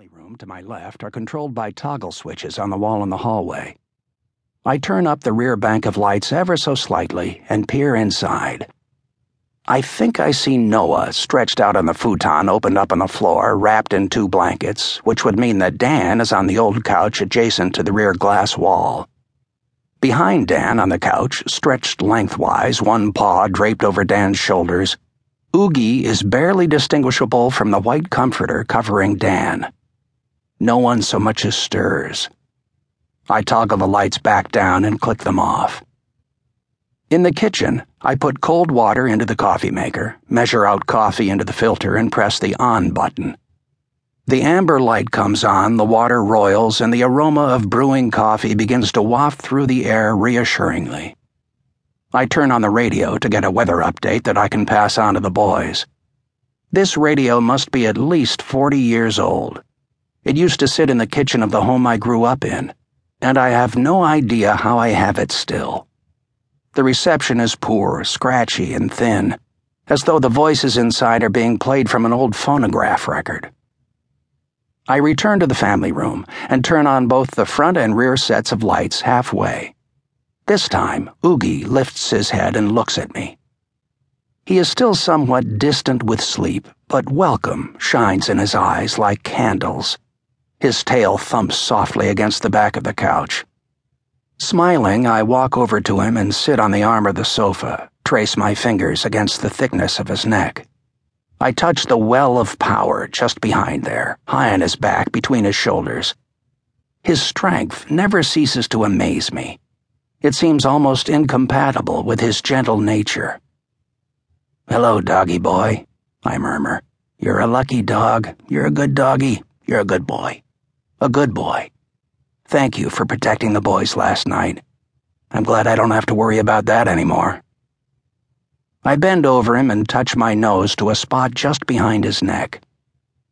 family room to my left are controlled by toggle switches on the wall in the hallway. I turn up the rear bank of lights ever so slightly and peer inside. I think I see Noah stretched out on the futon opened up on the floor, wrapped in two blankets, which would mean that Dan is on the old couch adjacent to the rear glass wall. Behind Dan on the couch, stretched lengthwise, one paw draped over Dan's shoulders, Oogy is barely distinguishable from the white comforter covering Dan. No one so much as stirs. I toggle the lights back down and click them off. In the kitchen, I put cold water into the coffee maker, measure out coffee into the filter, and press the on button. The amber light comes on, the water roils, and the aroma of brewing coffee begins to waft through the air reassuringly. I turn on the radio to get a weather update that I can pass on to the boys. This radio must be at least 40 years old. It used to sit in the kitchen of the home I grew up in, and I have no idea how I have it still. The reception is poor, scratchy, and thin, as though the voices inside are being played from an old phonograph record. I return to the family room and turn on both the front and rear sets of lights halfway. This time, Oogy lifts his head and looks at me. He is still somewhat distant with sleep, but welcome shines in his eyes like candles. His tail thumps softly against the back of the couch. Smiling, I walk over to him and sit on the arm of the sofa, trace my fingers against the thickness of his neck. I touch the well of power just behind there, high on his back between his shoulders. His strength never ceases to amaze me. It seems almost incompatible with his gentle nature. Hello, doggy boy, I murmur. You're a lucky dog. You're a good doggy. You're a good boy. A good boy. Thank you for protecting the boys last night. I'm glad I don't have to worry about that anymore. I bend over him and touch my nose to a spot just behind his neck.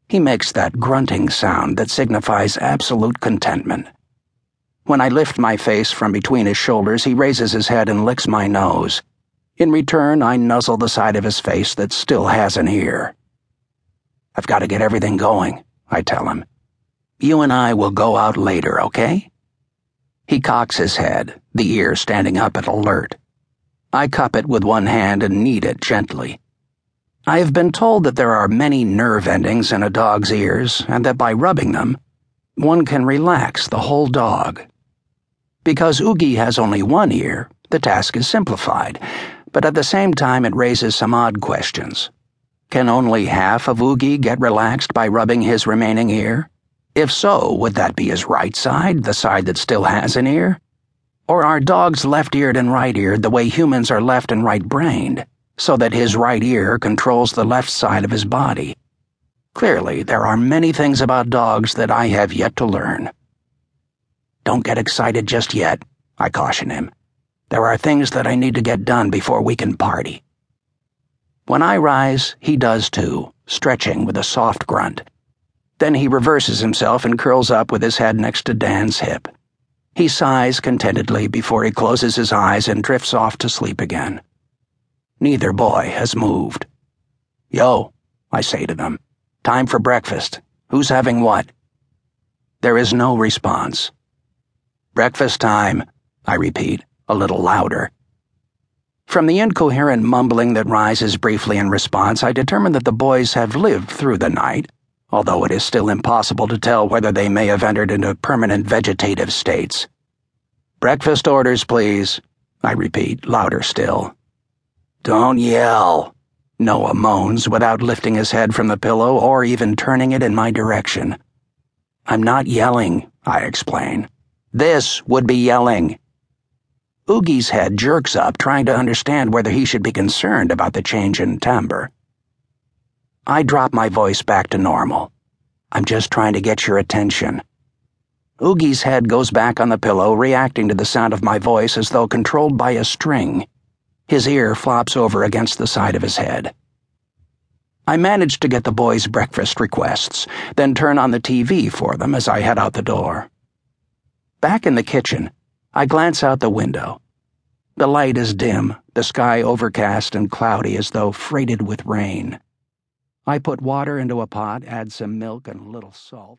He makes that grunting sound that signifies absolute contentment. When I lift my face from between his shoulders, he raises his head and licks my nose. In return, I nuzzle the side of his face that still has an ear. I've got to get everything going, I tell him. You and I will go out later, okay? He cocks his head, the ear standing up at alert. I cup it with one hand and knead it gently. I have been told that there are many nerve endings in a dog's ears, and that by rubbing them, one can relax the whole dog. Because Oogy has only one ear, the task is simplified, but at the same time it raises some odd questions. Can only half of Oogy get relaxed by rubbing his remaining ear? If so, would that be his right side, the side that still has an ear? Or are dogs left eared and right eared the way humans are left and right brained, so that his right ear controls the left side of his body? Clearly, there are many things about dogs that I have yet to learn. Don't get excited just yet, I caution him. There are things that I need to get done before we can party. When I rise, he does too, stretching with a soft grunt. Then he reverses himself and curls up with his head next to Dan's hip. He sighs contentedly before he closes his eyes and drifts off to sleep again. Neither boy has moved. Yo, I say to them, time for breakfast. Who's having what? There is no response. Breakfast time, I repeat, a little louder. From the incoherent mumbling that rises briefly in response, I determine that the boys have lived through the night, although it is still impossible to tell whether they may have entered into permanent vegetative states. Breakfast orders, please, I repeat, louder still. Don't yell, Noah moans without lifting his head from the pillow or even turning it in my direction. I'm not yelling, I explain. This would be yelling. Oogy's head jerks up, trying to understand whether he should be concerned about the change in timbre. I drop my voice back to normal. I'm just trying to get your attention. Oogy's head goes back on the pillow, reacting to the sound of my voice as though controlled by a string. His ear flops over against the side of his head. I manage to get the boys' breakfast requests, then turn on the TV for them as I head out the door. Back in the kitchen, I glance out the window. The light is dim, the sky overcast and cloudy as though freighted with rain. I put water into a pot, add some milk and a little salt.